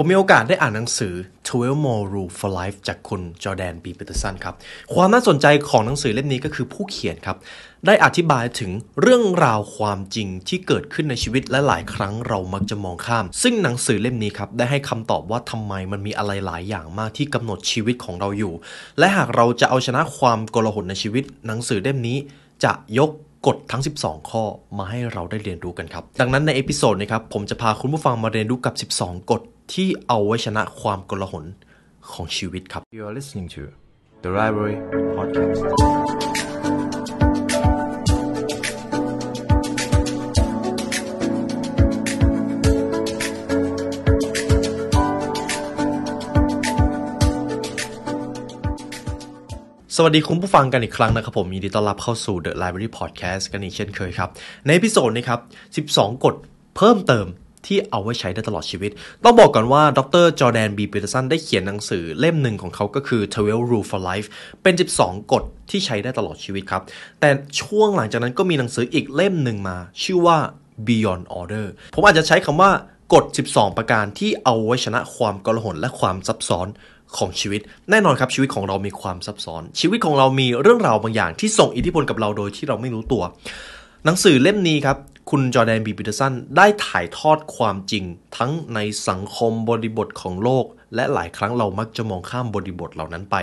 ผมมีโอกาสได้อ่านหนังสือ 12 More Rule for Life จากคุณจอร์แดนบีปีเตอร์สันครับ ความน่าสนใจของหนังสือเล่มนี้ก็คือผู้เขียนครับ ได้อธิบายถึงเรื่องราวความจริงที่เกิดขึ้นในชีวิตและหลายครั้งเรามักจะมองข้าม ซึ่งหนังสือเล่มนี้ครับ ได้ให้คำตอบว่าทำไมมันมีอะไรหลายอย่างมากที่กำหนดชีวิตของเราอยู่ และหากเราจะเอาชนะความโกลาหลในชีวิต หนังสือเล่มนี้จะยก กฎทั้ง 12 ข้อมาให้เราได้เรียนรู้กันครับ ดังนั้นใน episode นี้ครับผมจะพาคุณผู้ฟังมาเรียนรู้กับ 12 กฎที่เอาไว้ชนะความกลหนของชีวิตครับ You are listening to the Library Podcast. สวัสดีคุณผู้ฟังกันอีกครั้งนะครับผมยินดีต้อนรับเข้าสู่ The Library Podcast กันอีกเช่นเคยครับ ในพิโซดนี้ครับ 12 กฎเพิ่มเติมที่เอาไว้ใช้ได้ตลอดชีวิต ต้องบอกก่อนว่าดรจอร์แดนบีปีเตอร์สันได้เขียนหนังสือเล่มหนึ่งของเขาก็คือ 12 Rule for Life เป็น 12 กฎที่ใช้ได้ตลอดชีวิตครับ แต่ช่วงหลังจากนั้นก็มีหนังสืออีกเล่มหนึ่งมา ชื่อว่า Beyond Order ผมอาจจะใช้คำว่ากฎ 12 ประการที่เอาไว้ชนะความโกลาหลและความซับซ้อน ของชีวิต แน่นอนครับชีวิตของเรามีความซับซ้อน ชีวิตของเรามีเรื่องราวบางอย่างที่ส่งอิทธิพลกับเราโดยที่เราไม่รู้ตัว หนังสือเล่มนี้ครับคุณจอร์แดนบีปีเตอร์สันได้ถ่ายทอดความจริง ทั้งในสังคมบริบทของโลก และหลายครั้งเรามักจะมองข้ามบริบทเหล่านั้นไป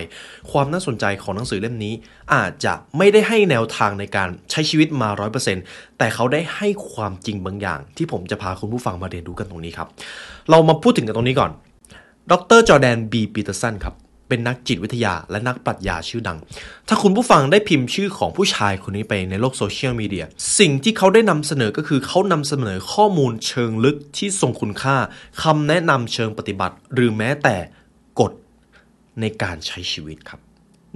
ความน่าสนใจของหนังสือเล่มนี้ อาจจะไม่ได้ให้แนวทางในการใช้ชีวิตมา 100%แต่เขาได้ให้ความจริงบางอย่าง ที่ผมจะพาคุณผู้ฟังมาเรียนรู้กันตรงนี้ครับ เรามาพูดถึงกันตรงนี้ก่อน ดรจอร์แดนบีปีเตอร์สันครับเป็นนักจิตวิทยาและนักปรัชญาชื่อดัง ถ้าคุณผู้ฟังได้พิมพ์ชื่อของผู้ชายคนนี้ไปในโลกโซเชียลมีเดีย สิ่งที่เขาได้นำเสนอก็คือเขานำเสนอข้อมูลเชิงลึกที่ทรงคุณค่าคำแนะนำเชิงปฏิบัติ หรือแม้แต่กฎในการใช้ชีวิตครับ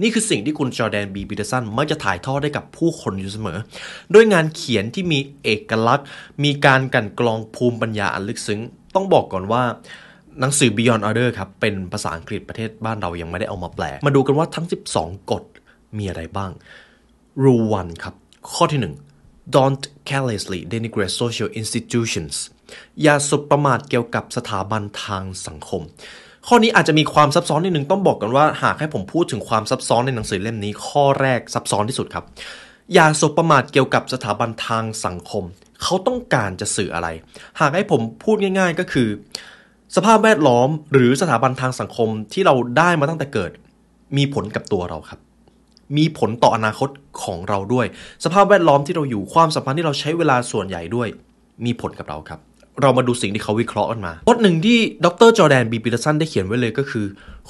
นี่คือสิ่งที่คุณจอแดนบีปีเตอร์สันมักจะถ่ายทอดได้กับผู้คนอยู่เสมอ ด้วยงานเขียนที่มีเอกลักษณ์ มีการกันกรองภูมิปัญญาอันลึกซึ้ง ต้องบอกก่อนว่า หนังสือ Beyond Order ครับ เป็นภาษาอังกฤษประเทศบ้านเรายังไม่ได้เอามาแปล มาดูกันว่าทั้ง 12 กฎมีอะไรบ้าง Rule 1 ครับ ข้อที่ 1 Don't carelessly denigrate social institutions อย่าสุบประมาทเกี่ยวกับสถาบันทางสังคม ข้อนี้อาจจะมีความซับซ้อนนิดนึงต้องบอกกันว่า หากให้ผมพูดถึงความซับซ้อนในหนังสือเล่มนี้ ข้อแรกซับซ้อนที่สุดครับ อย่าสุบประมาทเกี่ยวกับสถาบันทางสังคม เขาต้องการจะสื่ออะไร หากให้ผมพูดง่าย ๆ ก็คือ สภาพแวดล้อมหรือสถาบันทางสังคมที่เราได้มาตั้งแต่เกิด มีผลกับตัวเราครับ มีผลต่ออนาคตของเราด้วย สภาพแวดล้อมที่เราอยู่ความสัมพันธ์ที่เราใช้เวลาส่วนใหญ่ด้วย มีผลกับเราครับ เรามาดูสิ่งที่เขาวิเคราะห์กันมาบทหนึ่งที่ดรจอแดนบีปีเตอร์สันได้เขียนไว้เลยก็คือ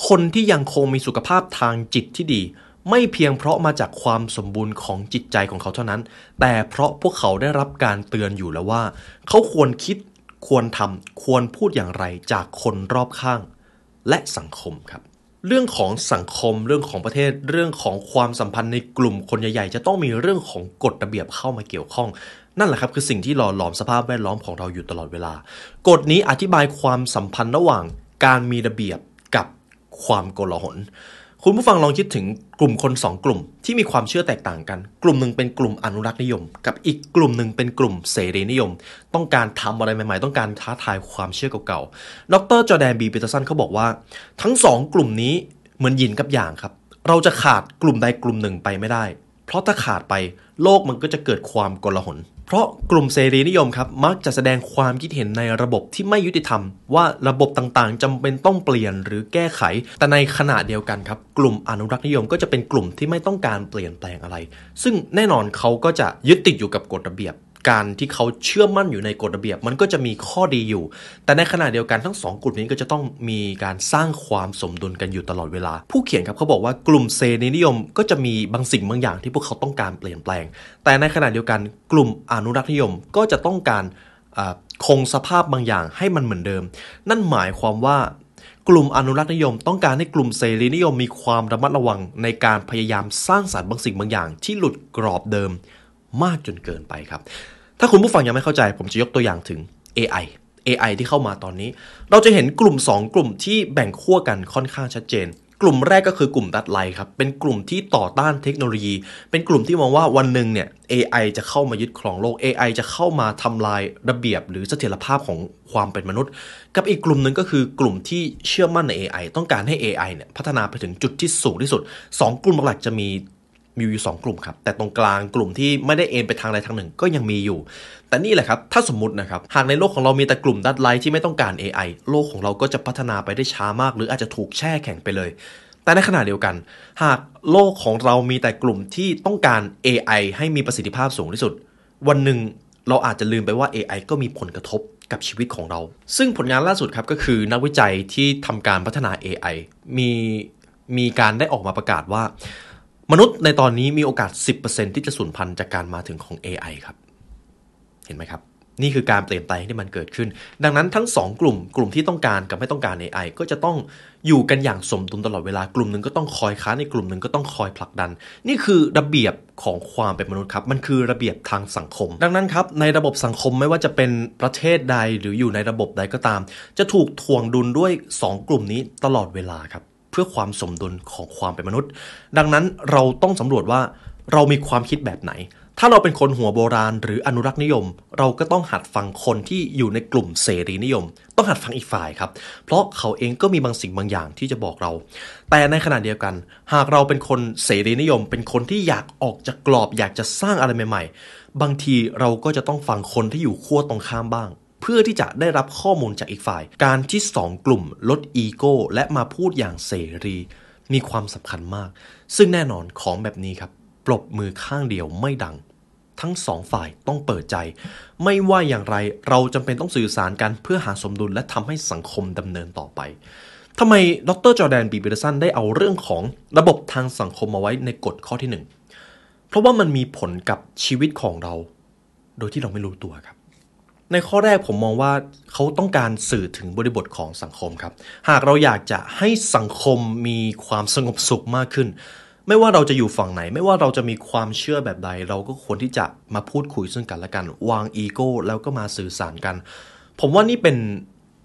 คนที่ยังคงมีสุขภาพทางจิตที่ดี ไม่เพียงเพราะมาจากความสมบูรณ์ของจิตใจของเขาเท่านั้น แต่เพราะพวกเขาได้รับการเตือนอยู่แล้วว่า เขาควรคิด ควรทำควรพูดอย่างไรจากคนรอบข้างและสังคมครับ เรื่องของสังคมเรื่องของประเทศเรื่องของความสัมพันธ์ในกลุ่มคนใหญ่ๆ จะต้องมีเรื่องของกฎระเบียบเข้ามาเกี่ยวข้อง นั่นแหละครับคือสิ่งที่หล่อหลอมสภาพแวดล้อมของเราอยู่ตลอดเวลากฎนี้อธิบายความสัมพันธ์ระหว่างการมีระเบียบกับความโกลาหล คุณผู้ฟังลองคิดถึงกลุ่มคนสองกลุ่มที่มีความเชื่อแตกต่างกัน กลุ่มหนึ่งเป็นกลุ่มอนุรักษ์นิยม กับอีกกลุ่มหนึ่งเป็นกลุ่มเสรีนิยม ต้องการทำอะไรใหม่ๆ ต้องการท้าทายความเชื่อเก่าๆ ดรจอร์แดนบีปีเตอร์สันเขาบอกว่า ทั้งสองกลุ่มนี้เหมือนหยินกับอยางครับ เราจะขาดกลุ่มใดกลุ่มหนึ่งไปไม่ได้ เพราะถ้าขาดไปโลกมันก็จะเกิดความกลาหลเพราะกลุ่มเสรีนิยมครับมักจะแสดงความคิดเห็นในระบบที่ไม่ยุติธรรม ว่าระบบต่างๆจำเป็นต้องเปลี่ยนหรือแก้ไข แต่ในขณะเดียวกันครับกลุ่มอนุรักษ์นิยมก็จะเป็นกลุ่มที่ไม่ต้องการเปลี่ยนแปลงอะไร ซึ่งแน่นอนเขาก็จะยึดติดอยู่กับกฎระเบียบ การที่เขาเชื่อมั่นอยู่ในกฎระเบียบ มันก็จะมีข้อดีอยู่ แต่ในขณะเดียวกันทั้งสองกลุ่มนี้ก็จะต้องมีการสร้างความสมดุลกันอยู่ตลอดเวลา ผู้เขียนครับเขาบอกว่ากลุ่มเซรีนิยม ก็จะมีบางสิ่งบางอย่างที่พวกเขาต้องการเปลี่ยนแปลง แต่ในขณะเดียวกันกลุ่มอนุรักษนิยมก็จะต้องการคงสภาพบางอย่างให้มันเหมือนเดิม นั่นหมายความว่ากลุ่มอนุรักษนิยม ต้องการให้กลุ่มเสรีนิยมมีความระมัดระวังในการพยายามสร้างสรรค์บางสิ่งบางอย่างที่หลุดกรอบเดิมมากจนเกินไปครับ ถ้าคุณผู้ฟังยังไม่เข้าใจ ผมจะยกตัวอย่างถึง AI AI ที่เข้ามาตอนนี้ เราจะเห็นกลุ่ม 2 กลุ่มที่แบ่งขั้วกันค่อนข้างชัดเจน กลุ่มแรกก็คือกลุ่มดัดไลครับ เป็นกลุ่มที่ต่อต้านเทคโนโลยี เป็นกลุ่มที่มองว่าวันหนึ่งเนี่ย AI จะเข้ามายึดครองโลก AI จะเข้ามาทำลายระเบียบหรือเสถียรภาพของความเป็นมนุษย์ กับอีกกลุ่มหนึ่งก็คือกลุ่มที่เชื่อมั่นใน AI ต้องการให้ AI เนี่ยพัฒนาไปถึงจุดที่สูงที่สุด 2 กลุ่มหลักจะมี มีอยู่สองกลุ่มครับ แต่ตรงกลางกลุ่มที่ไม่ได้เอ็นไปทางใดทางหนึ่งก็ยังมีอยู่ แต่นี่แหละครับ ถ้าสมมตินะครับ หากในโลกของเรามีแต่กลุ่มดัดไลท์ที่ไม่ต้องการ AI โลกของเราก็จะพัฒนาไปได้ช้ามาก หรืออาจจะถูกแช่แข็งไปเลย แต่ในขณะเดียวกัน หากโลกของเรามีแต่กลุ่มที่ต้องการ AI ให้มีประสิทธิภาพสูงที่สุด วันหนึ่งเราอาจจะลืมไปว่า AI ก็มีผลกระทบกับชีวิตของเรา ซึ่งผลงานล่าสุดครับก็คือนักวิจัยที่ทำการพัฒนา AI มีมีการได้ออกมาประกาศว่า มนุษย์ในตอนนี้มีโอกาส 10%ที่จะสูญพันธุ์จากการมาถึงของ AI ครับ เห็นไหมครับ นี่คือการเปลี่ยนแปลงที่มันเกิดขึ้น ดังนั้นทั้ง 2 กลุ่ม กลุ่มที่ต้องการกับไม่ต้องการ AI ก็จะต้องอยู่กันอย่างสมดุลตลอดเวลากลุ่มหนึ่งก็ต้องคอยค้านในกลุ่มหนึ่งก็ต้องคอยผลักดัน นี่คือระเบียบของความเป็นมนุษย์ครับ มันคือระเบียบทางสังคม ดังนั้นครับในระบบสังคมไม่ว่าจะเป็นประเทศใดหรืออยู่ในระบบใดก็ตาม จะถูกทวงดุลด้วย 2 กลุ่มนี้ตลอดเวลาครับ เพื่อความสมดุลของความเป็นมนุษย์ ดังนั้นเราต้องสำรวจว่าเรามีความคิดแบบไหน ถ้าเราเป็นคนหัวโบราณหรืออนุรักษ์นิยม เราก็ต้องหัดฟังคนที่อยู่ในกลุ่มเสรีนิยม ต้องหัดฟังอีกฝ่ายครับ เพราะเขาเองก็มีบางสิ่งบางอย่างที่จะบอกเรา แต่ในขณะเดียวกัน หากเราเป็นคนเสรีนิยม เป็นคนที่อยากออกจากกรอบ อยากจะสร้างอะไรใหม่ ๆ บางทีเราก็จะต้องฟังคนที่อยู่ขั้วตรงข้ามบ้าง เพื่อที่จะได้รับข้อมูลจากอีกฝ่าย การที่สองกลุ่มลดอีโก้และมาพูดอย่างเสรีมีความสำคัญมาก ซึ่งแน่นอนของแบบนี้ครับ ปรบมือข้างเดียวไม่ดัง ทั้งสองฝ่ายต้องเปิดใจ ไม่ว่าอย่างไรเราจำเป็นต้องสื่อสารกันเพื่อหาสมดุลและทำให้สังคมดำเนินต่อไปทำไมดรจอร์แดนปีเตอร์สันได้เอาเรื่องของระบบทางสังคมมาไว้ในกฎข้อที่หนึ่งเพราะว่ามันมีผลกับชีวิตของเรา โดยที่เราไม่รู้ตัวครับ ในข้อแรกผมมองว่าเขาต้องการสื่อถึงบริบทของสังคมครับ หากเราอยากจะให้สังคมมีความสงบสุขมากขึ้น ไม่ว่าเราจะอยู่ฝั่งไหน ไม่ว่าเราจะมีความเชื่อแบบใด เราก็ควรที่จะมาพูดคุยซึ่งกันและกัน วางอีโก้แล้วก็มาสื่อสารกัน ผมว่านี่เป็น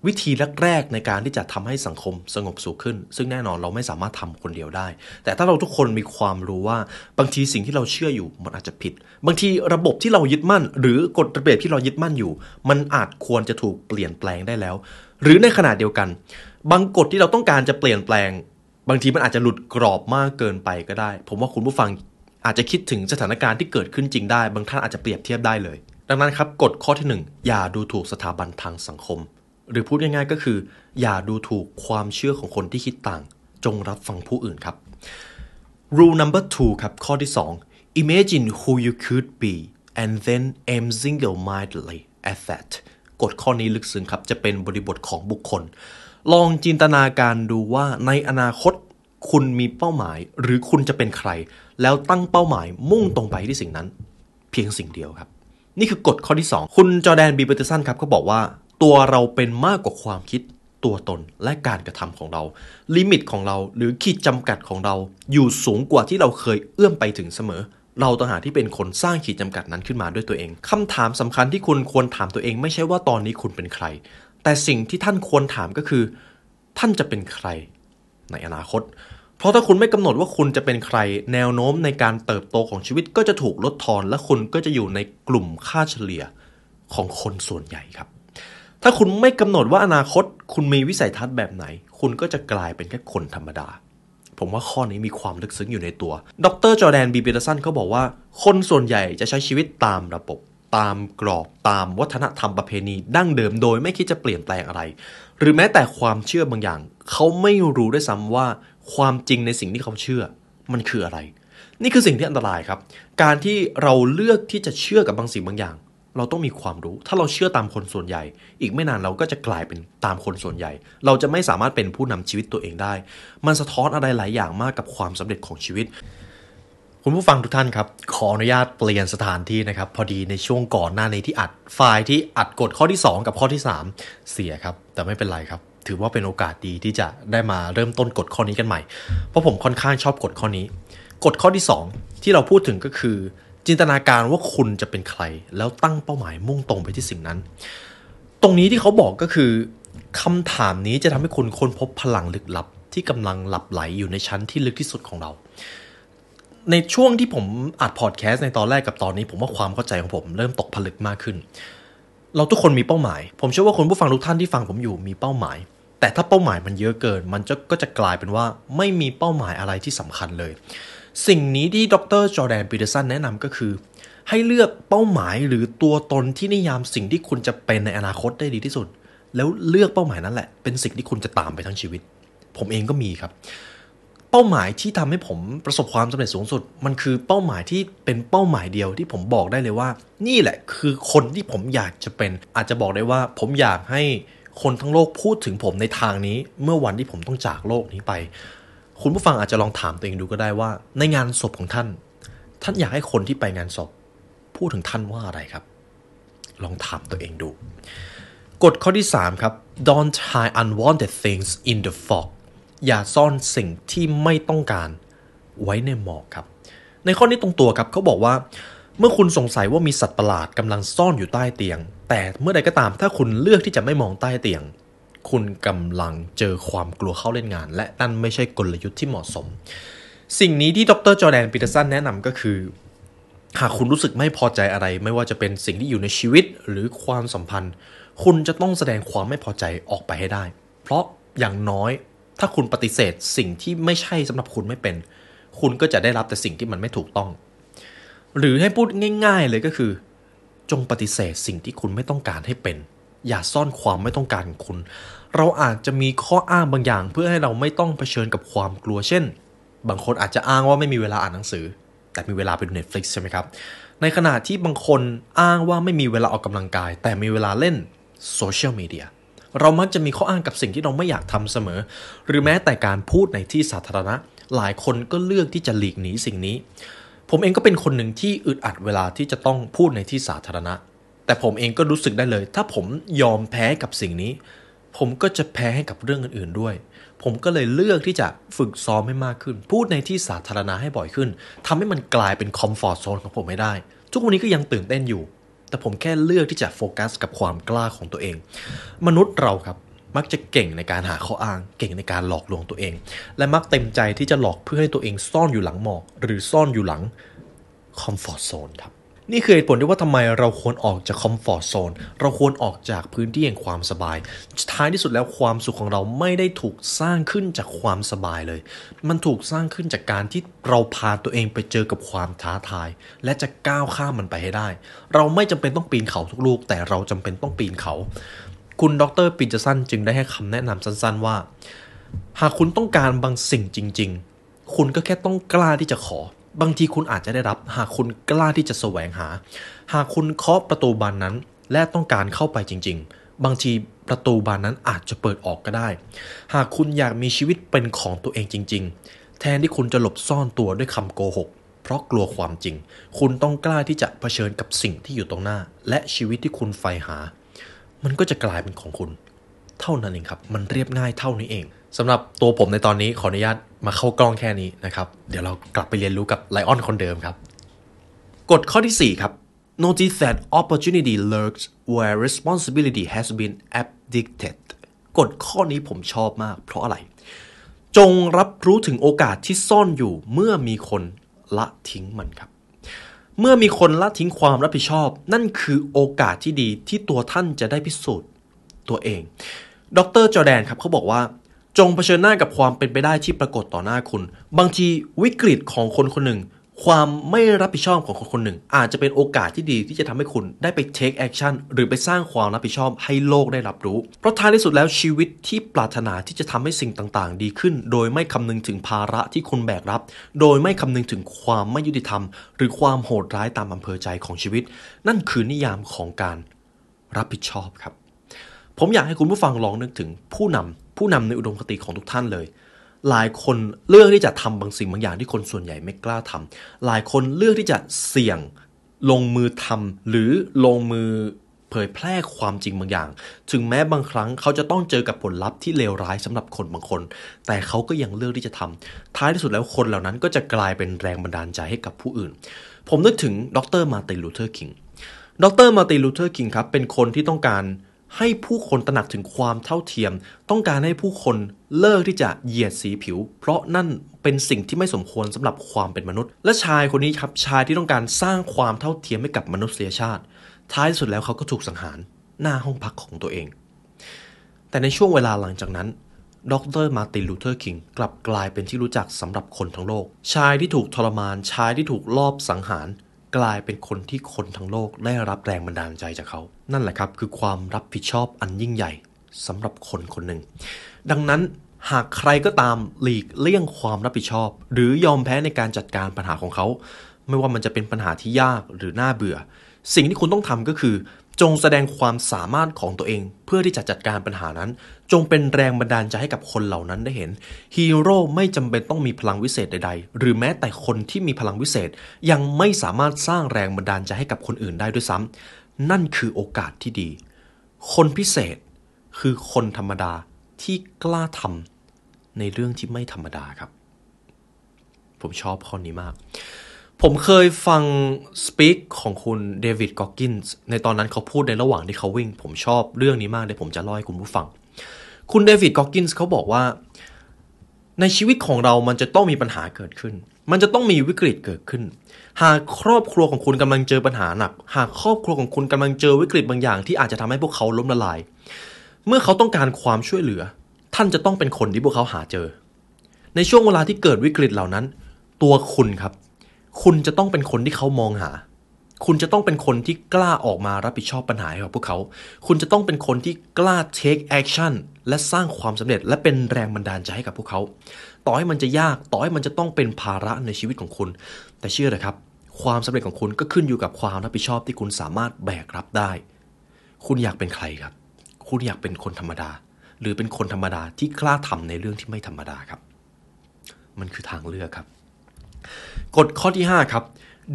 วิธีแรกๆในการที่จะทำให้สังคมสงบสุขขึ้น ซึ่งแน่นอนเราไม่สามารถทำคนเดียวได้ แต่ถ้าเราทุกคนมีความรู้ว่าบางทีสิ่งที่เราเชื่ออยู่มันอาจจะผิด บางทีระบบที่เรายึดมั่น หรือกฎระเบียบที่เรายึดมั่นอยู่ มันอาจควรจะถูกเปลี่ยนแปลงได้แล้ว หรือในขณะเดียวกัน บางกฎที่เราต้องการจะเปลี่ยนแปลง บางทีมันอาจจะหลุดกรอบมากเกินไปก็ได้ ผมว่าคุณผู้ฟังอาจจะคิดถึงสถานการณ์ที่เกิดขึ้นจริงได้ บางท่านอาจจะเปรียบเทียบได้เลย ดังนั้นครับกฎข้อที่หนึ่งอย่าดูถูกสถาบันทางสังคม หรือพูดง่ายๆก็คือ อย่าดูถูกความเชื่อของคนที่คิดต่าง จงรับฟังผู้อื่นครับ rule number two ครับ ข้อที่ 2 imagine who you could be and then aim single-mindedly at that กฎข้อนี้ลึกซึ้งครับ จะเป็นบริบทของบุคคล ลองจินตนาการดูว่าในอนาคตคุณมีเป้าหมาย หรือคุณจะเป็นใคร แล้วตั้งเป้าหมายมุ่งตรงไปที่สิ่งนั้น เพียงสิ่งเดียวครับ นี่คือกฎข้อที่ 2 คุณจอแดนบีเบอร์เตสันครับเขาบอกว่า ตัวเราเป็นมากกว่าความคิดตัวตนและการกระทำของเรา ลิมิตของเราหรือขีดจำกัดของเราอยู่สูงกว่าที่เราเคยเอื้อมไปถึงเสมอ เราต่างหากที่เป็นคนสร้างขีดจำกัดนั้นขึ้นมาด้วยตัวเองคำถามสำคัญที่คุณควรถามตัวเอง ไม่ใช่ว่าตอนนี้คุณเป็นใคร แต่สิ่งที่ท่านควรถามก็คือ ท่านจะเป็นใคร ในอนาคต เพราะถ้าคุณไม่กำหนดว่าคุณจะเป็นใคร แนวโน้มในการเติบโตของชีวิตก็จะถูกลดทอน และคุณก็จะอยู่ในกลุ่มค่าเฉลี่ยของคนส่วนใหญ่ครับ ถ้าคุณไม่กำหนดว่าอนาคต คุณมีวิสัยทัศน์แบบไหน คุณก็จะกลายเป็นแค่คนธรรมดา ผมว่าข้อนี้มีความลึกซึ้งอยู่ในตัว ดรจอร์แดนบีเบรสันเขาบอกว่า คนส่วนใหญ่จะใช้ชีวิตตามระบบ ตามกรอบตามวัฒนธรรมประเพณี ดั้งเดิมโดยไม่คิดจะเปลี่ยนแปลงอะไร หรือแม้แต่ความเชื่อบางอย่าง เขาไม่รู้ด้วยซ้ำว่า ความจริงในสิ่งที่เขาเชื่อ มันคืออะไร นี่คือสิ่งที่อันตรายครับ การที่เราเลือกที่จะเชื่อกับบางสิ่งบางอย่าง เราต้องมีความรู้ ถ้าเราเชื่อตามคนส่วนใหญ่ อีกไม่นานเราก็จะกลายเป็นตามคนส่วนใหญ่ เราจะไม่สามารถเป็นผู้นำชีวิตตัวเองได้ มันสะท้อนอะไรหลายอย่างมากกับความสำเร็จของชีวิต คุณผู้ฟังทุกท่านครับ ขออนุญาตเปลี่ยนสถานที่นะครับ พอดีในช่วงก่อนหน้าในที่อัดไฟล์ที่อัดกฎข้อที่ 2 กับข้อที่ 3 เสียครับ แต่ไม่เป็นไรครับ ถือว่าเป็นโอกาสดีที่จะได้มาเริ่มต้นกฎข้อนี้กันใหม่ เพราะผมค่อนข้างชอบกฎข้อนี้กฎข้อที่ 2 ที่เราพูดถึงก็คือ จินตนาการว่าคุณจะเป็นใคร แล้วตั้งเป้าหมายมุ่งตรงไปที่สิ่งนั้น ตรงนี้ที่เขาบอกก็คือคำถามนี้จะทำให้คุณค้นพบพลังลึกลับที่กำลังหลับไหลอยู่ในชั้นที่ลึกที่สุดของเรา ในช่วงที่ผมอัดพอดแคสต์ในตอนแรกกับตอนนี้ ผมว่าความเข้าใจของผมเริ่มตกผลึกมากขึ้น เราทุกคนมีเป้าหมาย ผมเชื่อว่าคนผู้ฟังทุกท่านที่ฟังผมอยู่มีเป้าหมาย แต่ถ้าเป้าหมายมันเยอะเกิน มันจะก็จะกลายเป็นว่าไม่มีเป้าหมายอะไรที่สำคัญเลย สิ่งนี้ที่ดรจอร์แดนปีเตอร์สันแนะนำก็คือ ให้เลือกเป้าหมายหรือตัวตนที่นิยามสิ่งที่คุณจะเป็นในอนาคตได้ดีที่สุด แล้วเลือกเป้าหมายนั้นแหละ เป็นสิ่งที่คุณจะตามไปทั้งชีวิต ผมเองก็มีครับ เป้าหมายที่ทำให้ผมประสบความสำเร็จสูงสุด มันคือเป้าหมายที่เป็นเป้าหมายเดียวที่ผมบอกได้เลยว่า นี่แหละคือคนที่ผมอยากจะเป็น อาจจะบอกได้ว่า ผมอยากให้คนทั้งโลกพูดถึงผมในทางนี้ เมื่อวันที่ผมต้องจากโลกนี้ไป คุณผู้ฟังอาจจะลองถามตัวเองดูก็ได้ว่า ในงานศพของท่าน ท่านอยากให้คนที่ไปงานศพ พูดถึงท่านว่าอะไรครับ ลองถามตัวเองดู กฎข้อที่ 3 ครับ don't hide unwanted things in the fog อย่าซ่อนสิ่งที่ไม่ต้องการไว้ในหมอกครับ ในข้อนี้ตรงตัวครับเขาบอกว่า เมื่อคุณสงสัยว่ามีสัตว์ประหลาดกำลังซ่อนอยู่ใต้เตียง แต่เมื่อใดก็ตามถ้าคุณเลือกที่จะไม่มองใต้เตียง คุณกำลังเจอความกลัวเข้าเล่นงาน และนั่นไม่ใช่กลยุทธ์ที่เหมาะสม สิ่งนี้ที่ดรจอแดนปีเตอร์สันแนะนำก็คือ หากคุณรู้สึกไม่พอใจอะไร ไม่ว่าจะเป็นสิ่งที่อยู่ในชีวิตหรือความสัมพันธ์ คุณจะต้องแสดงความไม่พอใจออกไปให้ได้ เพราะอย่างน้อยถ้าคุณปฏิเสธสิ่งที่ไม่ใช่สำหรับคุณไม่เป็น คุณก็จะได้รับแต่สิ่งที่มันไม่ถูกต้อง หรือให้พูดง่าย ๆ เลยก็คือ จงปฏิเสธสิ่งที่คุณไม่ต้องการให้เป็น อย่าซ่อนความไม่ต้องการของคุณ เราอาจจะมีข้ออ้างบางอย่าง เพื่อให้เราไม่ต้องเผชิญกับความกลัวเช่น บางคนอาจจะอ้างว่าไม่มีเวลาอ่านหนังสือ แต่มีเวลาไปดู Netflix ใช่ไหมครับ ในขณะที่บางคนอ้างว่าไม่มีเวลาออกกำลังกาย แต่มีเวลาเล่นโซเชียลมีเดียเรามักจะมีข้ออ้างกับสิ่งที่เราไม่อยากทำเสมอ หรือแม้แต่การพูดในที่สาธารณะ หลายคนก็เลือกที่จะหลีกหนีสิ่งนี้ ผมเองก็เป็นคนหนึ่งที่อึดอัดเวลาที่จะต้องพูดในที่สาธารณะ แต่ผมเองก็รู้สึกได้เลย ถ้าผมยอมแพ้กับสิ่งนี้ ผมก็จะแพ้ให้กับเรื่องอื่นๆด้วย ผมก็เลยเลือกที่จะฝึกซ้อมให้มากขึ้น พูดในที่สาธารณะให้บ่อยขึ้นทำให้มันกลายเป็นคอมฟอร์ทโซนของผมไม่ได้ ทุกวันนี้ก็ยังตื่นเต้นอยู่ แต่ผมแค่เลือกที่จะโฟกัสกับความกล้าของตัวเอง มนุษย์เราครับมักจะเก่งในการหาข้ออ้าง เก่งในการหลอกลวงตัวเอง และมักเต็มใจที่จะหลอกเพื่อให้ตัวเองซ่อนอยู่หลังหมอก หรือซ่อนอยู่หลัง comfort zone ครับ นี่คือเหตุผลที่ว่าทำไมเราควรออกจาก comfort zone เราควรออกจากพื้นที่แห่งความสบาย ท้ายที่สุดแล้วความสุขของเราไม่ได้ถูกสร้างขึ้นจากความสบายเลย มันถูกสร้างขึ้นจากการที่เราพาตัวเองไปเจอกับความท้าทาย และจะก้าวข้ามมันไปให้ได้ เราไม่จำเป็นต้องปีนเขาทุกลูก แต่เราจำเป็นต้องปีนเขา คุณดรปินจสันจึงได้ให้คำแนะนำสั้น ๆ ว่า หากคุณต้องการบางสิ่งจริง ๆ คุณก็แค่ต้องกล้าที่จะขอ บางทีคุณอาจจะได้รับ หากคุณกล้าที่จะแสวงหา หากคุณเคาะประตูบานนั้น และต้องการเข้าไปจริง ๆ บางทีประตูบานนั้นอาจจะเปิดออกก็ได้ หากคุณอยากมีชีวิตเป็นของตัวเองจริง ๆ แทนที่คุณจะหลบซ่อนตัวด้วยคำโกหกเพราะกลัวความจริง คุณต้องกล้าที่จะเผชิญกับสิ่งที่อยู่ตรงหน้า และชีวิตที่คุณใฝ่หา มันก็จะกลายเป็นของคุณ เท่านั้นเองครับ มันเรียบง่ายเท่านี้เอง สำหรับตัวผมในตอนนี้ขออนุญาตมาเข้ากล้องแค่นี้นะครับ เดี๋ยวเรากลับไปเรียนรู้กับไลออนคนเดิมครับ กฎข้อที่ 4 ครับ notice that opportunity lurks where responsibility has been abdicated กฎข้อนี้ผมชอบมาก เพราะอะไร จงรับรู้ถึงโอกาสที่ซ่อนอยู่เมื่อมีคนละทิ้งมันครับ เมื่อมีคนละทิ้งความรับผิดชอบ นั่นคือโอกาสที่ดีที่ตัวท่านจะได้พิสูจน์ตัวเอง ดรจอแดนครับเขาบอกว่า จงเผชิญหน้ากับความเป็นไปได้ที่ปรากฏต่อหน้าคุณ บางทีวิกฤตของคนคนหนึ่ง ความไม่รับผิดชอบของคนคนหนึ่ง อาจจะเป็นโอกาสที่ดีที่จะทำให้คุณได้ไป take action หรือไปสร้างความรับผิดชอบให้โลกได้รับรู้ เพราะท้ายที่สุดแล้วชีวิตที่ปรารถนาที่จะทำให้สิ่งต่างๆ ดีขึ้น โดยไม่คำนึงถึงภาระที่คุณแบกรับ โดยไม่คำนึงถึงความไม่ยุติธรรม หรือความโหดร้ายตามอำเภอใจของชีวิต นั่นคือนิยามของการรับผิดชอบครับ ผมอยากให้คุณผู้ฟังลองนึกถึงผู้นำ ผู้นำในอุดมคติของทุกท่านเลย หลายคนเลือกที่จะทำบางสิ่งบางอย่างที่คนส่วนใหญ่ไม่กล้าทำหลายคนเลือกที่จะเสี่ยงลงมือทำหรือลงมือเผยแพร่ความจริงบางอย่าง ถึงแม้บางครั้งเขาจะต้องเจอกับผลลัพธ์ที่เลวร้ายสำหรับคนบางคน แต่เขาก็ยังเลือกที่จะทำท้ายที่สุดแล้วคนเหล่านั้นก็จะกลายเป็นแรงบันดาลใจให้กับผู้อื่น ผมนึกถึงดรมาร์ตินลูเทอร์คิง ดรมาร์ตินลูเทอร์คิงครับ เป็นคนที่ต้องการ ให้ผู้คนตระหนักถึงความเท่าเทียม ต้องการให้ผู้คนเลิกที่จะเหยียดสีผิว เพราะนั่นเป็นสิ่งที่ไม่สมควรสำหรับความเป็นมนุษย์ และชายคนนี้ครับชายที่ต้องการสร้างความเท่าเทียมให้กับมนุษยชาติ ท้ายสุดแล้วเขาก็ถูกสังหารหน้าห้องพักของตัวเอง แต่ในช่วงเวลาหลังจากนั้นดรมาร์ตินลูเทอร์คิงกลับกลายเป็นที่รู้จักสำหรับคนทั้งโลก ชายที่ถูกทรมาน ชายที่ถูกลอบสังหาร กลายเป็นคนที่คนทั้งโลกได้รับแรงบันดาลใจจากเขา นั่นแหละครับคือความรับผิดชอบอันยิ่งใหญ่สำหรับคนคนหนึ่ง ดังนั้นหากใครก็ตามหลีกเลี่ยงความรับผิดชอบ หรือยอมแพ้ในการจัดการปัญหาของเขา ไม่ว่ามันจะเป็นปัญหาที่ยากหรือน่าเบื่อ สิ่งที่คุณต้องทำก็คือ จงแสดงความสามารถของตัวเอง เพื่อที่จะจัดการปัญหานั้น จงเป็นแรงบันดาลใจให้กับคนเหล่านั้นได้เห็นฮีโร่ไม่จำเป็นต้องมีพลังวิเศษใดๆ หรือแม้แต่คนที่มีพลังวิเศษ ยังไม่สามารถสร้างแรงบันดาลใจให้กับคนอื่นได้ด้วยซ้ำนั่นคือโอกาสที่ดี คนพิเศษคือคนธรรมดาที่กล้าทำในเรื่องที่ไม่ธรรมดาครับ ผมชอบข้อนี้มาก ผมเคยฟังสปีกของคุณเดวิดกอกกินส์ในตอนนั้นเขาพูดในระหว่างที่เขาวิ่ง ผมชอบเรื่องนี้มากเดี๋ยผมจะเล่าให้คุณผู้ฟัง คุณเดวิดกอกกินส์เขาบอกว่า ในชีวิตของเรามันจะต้องมีปัญหาเกิดขึ้น มันจะต้องมีวิกฤตเกิดขึ้น หากครอบครัวของคุณกำลังเจอปัญหาหนัก หากครอบครัวของคุณกำลังเจอวิกฤตบางอย่าง ที่อาจจะทำให้พวกเขาล้มละลาย เมื่อเขาต้องการความช่วยเหลือ ท่านจะต้องเป็นคนที่พวกเขาหาเจอ ในช่วงเวลาที่เกิดวิกฤตเหล่านั้น ตัวคุณครับ คุณจะต้องเป็นคนที่เขามองหา คุณจะต้องเป็นคนที่กล้าออกมารับผิดชอบปัญหาให้กับพวกเขา คุณจะต้องเป็นคนที่กล้า take action และสร้างความสำเร็จ และเป็นแรงบันดาลใจให้กับพวกเขา ต่อให้มันจะยาก ต่อให้มันจะต้องเป็นภาระในชีวิตของคุณ แต่เชื่อเลยครับ ความสำเร็จของคุณก็ขึ้นอยู่กับความรับผิดชอบที่คุณสามารถแบกรับได้ คุณอยากเป็นใครครับ คุณอยากเป็นคนธรรมดา หรือเป็นคนธรรมดาที่กล้าทำในเรื่องที่ไม่ธรรมดาครับ มันคือทางเลือกครับ กฎข้อที่ 5 ครับ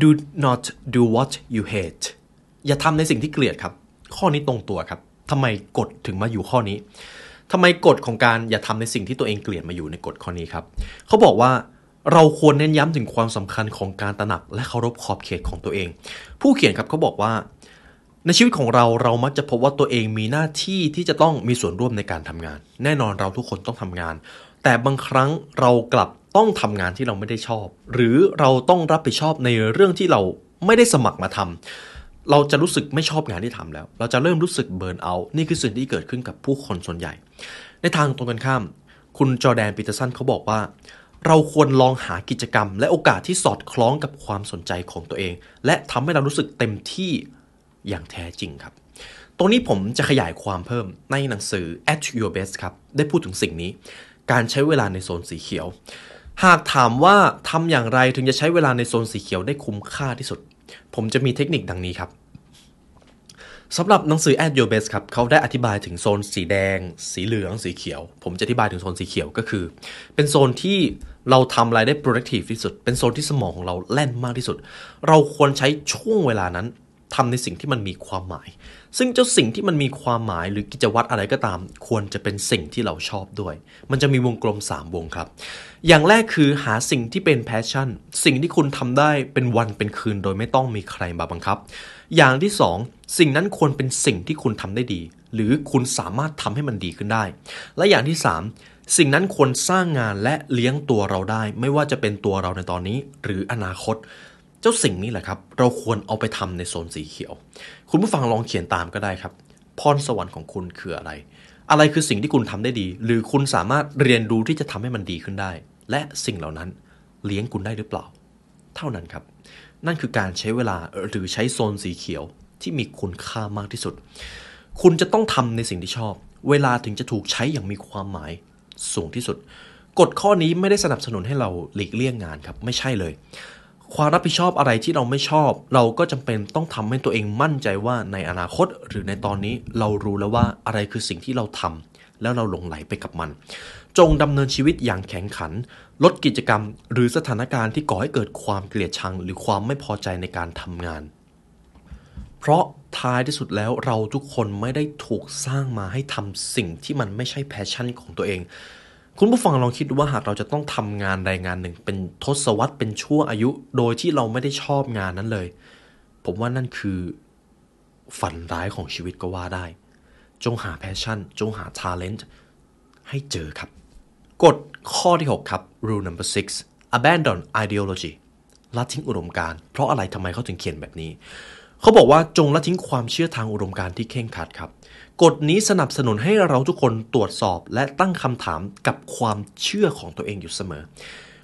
do not do what you hate อย่าทำในสิ่งที่เกลียดครับ ข้อนี้ตรงตัวครับทำไมกฎถึงมาอยู่ข้อนี้ทำไมกฎของการอย่าทำในสิ่งที่ตัวเองเกลียดมาอยู่ในกฎข้อนี้ครับเขาบอกว่าเราควรเน้นย้ำถึงความสำคัญของการตระหนัก และเคารพขอบเขตของตัวเอง ผู้เขียนครับเขาบอกว่า ในชีวิตของเราเรามักจะพบว่าตัวเองมีหน้าที่ที่จะต้องมีส่วนร่วมในการทำงาน แน่นอนเราทุกคนต้องทำงาน แต่บางครั้งเรากลับ ต้องทำงานที่เราไม่ได้ชอบ หรือเราต้องรับผิดชอบในเรื่องที่เราไม่ได้สมัครมาทำเราจะรู้สึกไม่ชอบงานที่ทำแล้ว เราจะเริ่มรู้สึกเบิร์นเอาท์นี่คือสิ่งที่เกิดขึ้นกับผู้คนส่วนใหญ่ ในทางตรงกันข้าม คุณจอแดนปีเตอร์สันเขาบอกว่า เราควรลองหากิจกรรม และโอกาสที่สอดคล้องกับความสนใจของตัวเอง และทำให้เรารู้สึกเต็มที่อย่างแท้จริงครับตรงนี้ผมจะขยายความเพิ่มในหนังสือ at your best ครับ ได้พูดถึงสิ่งนี้ การใช้เวลาในโซนสีเขียว หากถามว่าทำอย่างไรถึงจะใช้เวลาในโซนสีเขียวได้คุ้มค่าที่สุด ผมจะมีเทคนิคดังนี้ครับสำหรับหนังสือ at your best ครับเขาได้อธิบายถึงโซนสีแดง สีเหลืองสีเขียว ผมจะอธิบายถึงโซนสีเขียวก็คือ เป็นโซนที่เราทำอะไรได้ productive ที่สุด เป็นโซนที่สมองของเราแล่นมากที่สุด เราควรใช้ช่วงเวลานั้น ทำในสิ่งที่มันมีความหมาย ซึ่งเจ้าสิ่งที่มันมีความหมายหรือกิจวัตรอะไรก็ตาม ควรจะเป็นสิ่งที่เราชอบด้วย มันจะมีวงกลม 3 วงครับ อย่างแรกคือหาสิ่งที่เป็น passion สิ่งที่คุณทำได้เป็นวันเป็นคืนโดยไม่ต้องมีใครมาบังคับ อย่างที่ 2 สิ่งนั้นควรเป็นสิ่งที่คุณทำได้ดี หรือคุณสามารถทำให้มันดีขึ้นได้ และอย่างที่ 3สิ่งนั้นควรสร้างงานและเลี้ยงตัวเราได้ ไม่ว่าจะเป็นตัวเราในตอนนี้ หรืออนาคต เจ้าสิ่งนี้แหละครับ เราควรเอาไปทำในโซนสีเขียว คุณผู้ฟังลองเขียนตามก็ได้ครับ พรสวรรค์ของคุณคืออะไร อะไรคือสิ่งที่คุณทำได้ดี หรือคุณสามารถเรียนรู้ที่จะทำให้มันดีขึ้นได้ และสิ่งเหล่านั้นเลี้ยงคุณได้หรือเปล่า เท่านั้นครับ นั่นคือการใช้เวลาหรือใช้โซนสีเขียวที่มีคุณค่ามากที่สุด คุณจะต้องทำในสิ่งที่ชอบ เวลาถึงจะถูกใช้อย่างมีความหมายสูงที่สุด กฎข้อนี้ไม่ได้สนับสนุนให้เราหลีกเลี่ยงงานครับ ไม่ใช่เลย ความรับผิดชอบอะไรที่เราไม่ชอบ เราก็จำเป็นต้องทำให้ตัวเองมั่นใจว่าในอนาคต หรือในตอนนี้เรารู้แล้วว่าอะไรคือสิ่งที่เราทำแล้วเราหลงไหลไปกับมัน จงดำเนินชีวิตอย่างแข็งขัน ลดกิจกรรม หรือสถานการณ์ที่ก่อให้เกิดความเกลียดชัง หรือความไม่พอใจในการทำงาน เพราะท้ายที่สุดแล้วเราทุกคนไม่ได้ถูกสร้างมาให้ทำสิ่งที่มันไม่ใช่ passion ของตัวเอง คุณผู้ฟังลองคิดดูว่าหากเราจะต้องทำงานใดงานหนึ่ง เป็นทศวรรษเป็นชั่วอายุ โดยที่เราไม่ได้ชอบงานนั้นเลย ผมว่านั่นคือฝันร้ายของชีวิตก็ว่าได้ จงหา passion จงหา talent ให้เจอครับ กฎข้อที่ 6 ครับ rule number six abandon ideology ละทิ้งอุดมการเพราะอะไรทำไมเขาถึงเขียนแบบนี้ เขาบอกว่าจงละทิ้งความเชื่อทางอุดมการที่เข่งขัดครับ กฎนี้สนับสนุนให้เราทุกคนตรวจสอบและตั้งคำถามกับความเชื่อของตัวเองอยู่เสมอ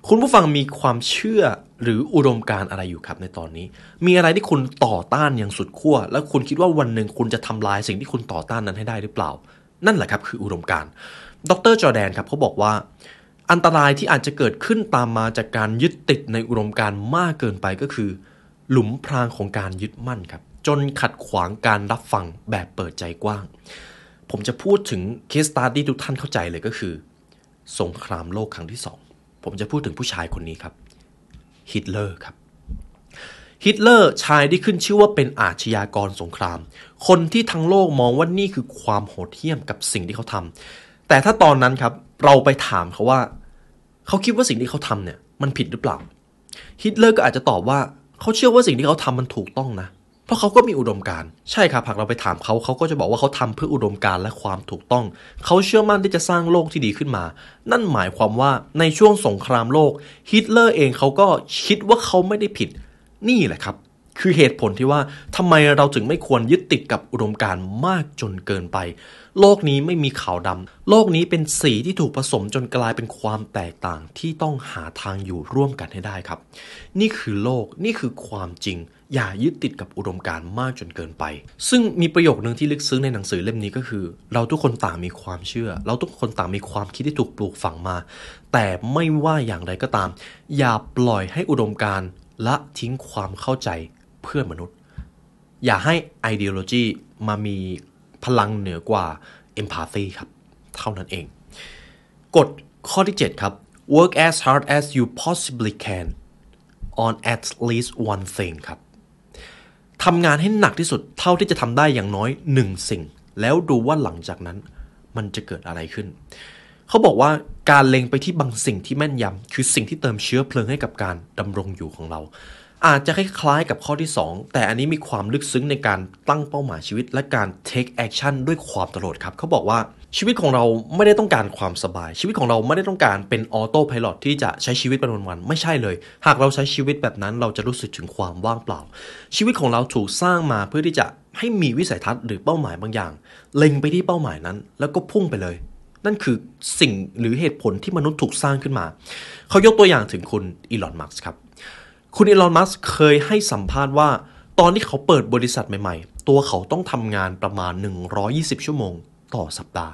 คุณผู้ฟังมีความเชื่อหรืออุดมการอะไรอยู่ครับในตอนนี้ มีอะไรที่คุณต่อต้านอย่างสุดขั้ว แล้วคุณคิดว่าวันหนึ่งคุณจะทำลายสิ่งที่คุณต่อต้านนั้นให้ได้หรือเปล่า นั่นแหละครับคืออุดมการดรจอร์แดนครับเขาบอกว่า อันตรายที่อาจจะเกิดขึ้นตามมาจากการยึดติดในอุดมการณ์มากเกินไปก็คือ หลุมพรางของการยึดมั่นครับ จนขัดขวางการรับฟังแบบเปิดใจกว้าง ผมจะพูดถึง case study ที่ทุกท่านเข้าใจเลยก็คือ สงครามโลกครั้งที่สองผมจะพูดถึงผู้ชายคนนี้ครับฮิตเลอร์ครับฮิตเลอร์ชายที่ขึ้นชื่อว่าเป็นอาชญากรสงคราม คนที่ทั้งโลกมองว่านี่คือความโหดเหี้ยมกับสิ่งที่เขาทำแต่ถ้าตอนนั้นครับเราไปถามเขาว่า เขาคิดว่าสิ่งที่เขาทำเนี่ยมันผิดหรือเปล่าฮิตเลอร์ก็อาจจะตอบว่าเขาเชื่อว่าสิ่งที่เขาทำมันถูกต้องนะ เพราะเขาก็มีอุดมการ์ใช่ครับหากเราไปถามเขาเขาก็จะบอกว่าเขาทำเพื่ออุดมการ์และความถูกต้อง เขาเชื่อมั่นที่จะสร้างโลกที่ดีขึ้นมา นั่นหมายความว่าในช่วงสงครามโลกฮิตเลอร์เองเขาก็คิดว่าเขาไม่ได้ผิด นี่แหละครับ คือเหตุผลที่ว่าทำไมเราถึงไม่ควรยึดติดกับอุดมการณ์มากจนเกินไป โลกนี้ไม่มีขาวดำโลกนี้เป็นสีที่ถูกผสมจนกลายเป็นความแตกต่างที่ต้องหาทางอยู่ร่วมกันให้ได้ครับ นี่คือโลกนี่คือความจริง อย่ายึดติดกับอุดมการณ์มากจนเกินไป ซึ่งมีประโยคนึงที่ลึกซึ้งในหนังสือเล่มนี้ก็คือ เราทุกคนต่างมีความเชื่อ เราทุกคนต่างมีความคิดที่ถูกปลูกฝังมา แต่ไม่ว่าอย่างไรก็ตาม อย่าปล่อยให้อุดมการณ์ละทิ้งความเข้าใจ เพื่อนมนุษย์ อย่าให้ ideology มามีพลังเหนือกว่า empathy ครับ เท่านั้นเอง กฎข้อที่ 7 ครับ work as hard as you possibly can on at least one thing ครับทำงานให้หนักที่สุดเท่าที่จะทำได้อย่างน้อยหนึ่งสิ่ง แล้วดูว่าหลังจากนั้นมันจะเกิดอะไรขึ้น เขาบอกว่าการเล็งไปที่บางสิ่งที่แม่นยำคือสิ่งที่เติมเชื้อเพลิงให้กับการดำรงอยู่ของเรา อาจจะคล้ายๆกับข้อที่ 2 แต่อันนี้มีความลึกซึ้งในการตั้งเป้าหมายชีวิต และการ take action ด้วยความตลอดครับ เขาบอกว่าชีวิตของเราไม่ได้ต้องการความสบาย ชีวิตของเราไม่ได้ต้องการเป็นออโต้พายโที่จะใช้ชีวิตเป็นวันๆไม่ใช่เลย หากเราใช้ชีวิตแบบนั้นเราจะรู้สึกถึงความว่างเปล่า ชีวิตของเราถูกสร้างมาเพื่อที่จะให้มีวิสัยทัศน์หรือเป้าหมายบางอย่าง เล็งไปที่เป้าหมายนั้น แล้วก็พุ่งไปเลย นั่นคือสิ่งหรือเหตุผลที่มนุษย์ถูกสร้างขึ้นมา เขายกตัวอย่างถึงคุณอีลอนมัสก์ครับ คุณอีลอน มัสก์เคยให้สัมภาษณ์ว่า ตอนที่เขาเปิดบริษัทใหม่ๆ ตัวเขาต้องทำงานประมาณ 120 ชั่วโมงต่อสัปดาห์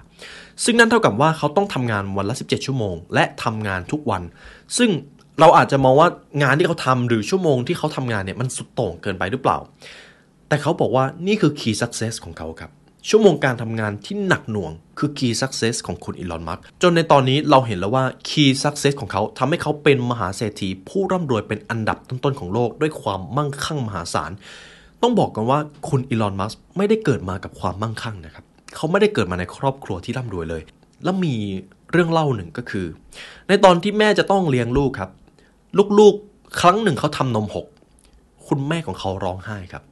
ซึ่งนั่นเท่ากับว่าเขาต้องทำงานวันละ 17 ชั่วโมง และทำงานทุกวัน ซึ่งเราอาจจะมองว่างานที่เขาทำหรือชั่วโมงที่เขาทำงานเนี่ยมันสุดโต่งเกินไปหรือเปล่า แต่เขาบอกว่านี่คือ key success ของเขาครับ ชั่วโมงการทำงานที่หนักหน่วงคือ key success ของคุณอีลอนมัสก์จนในตอนนี้เราเห็นแล้วว่า key success ของเขาทำให้เขาเป็นมหาเศรษฐีผู้ร่ำรวยเป็นอันดับต้นๆของโลกด้วยความมั่งคั่งมหาศาล ต้องบอกกันว่าคุณอีลอนมัสก์ไม่ได้เกิดมากับความมั่งคั่งนะครับ เขาไม่ได้เกิดมาในครอบครัวที่ร่ำรวยเลย แล้วมีเรื่องเล่าหนึ่งก็คือ ในตอนที่แม่จะต้องเลี้ยงลูกครับ ลูกๆ ครั้งหนึ่งเขาทำนมหก คุณแม่ของเขาร้องไห้ครับ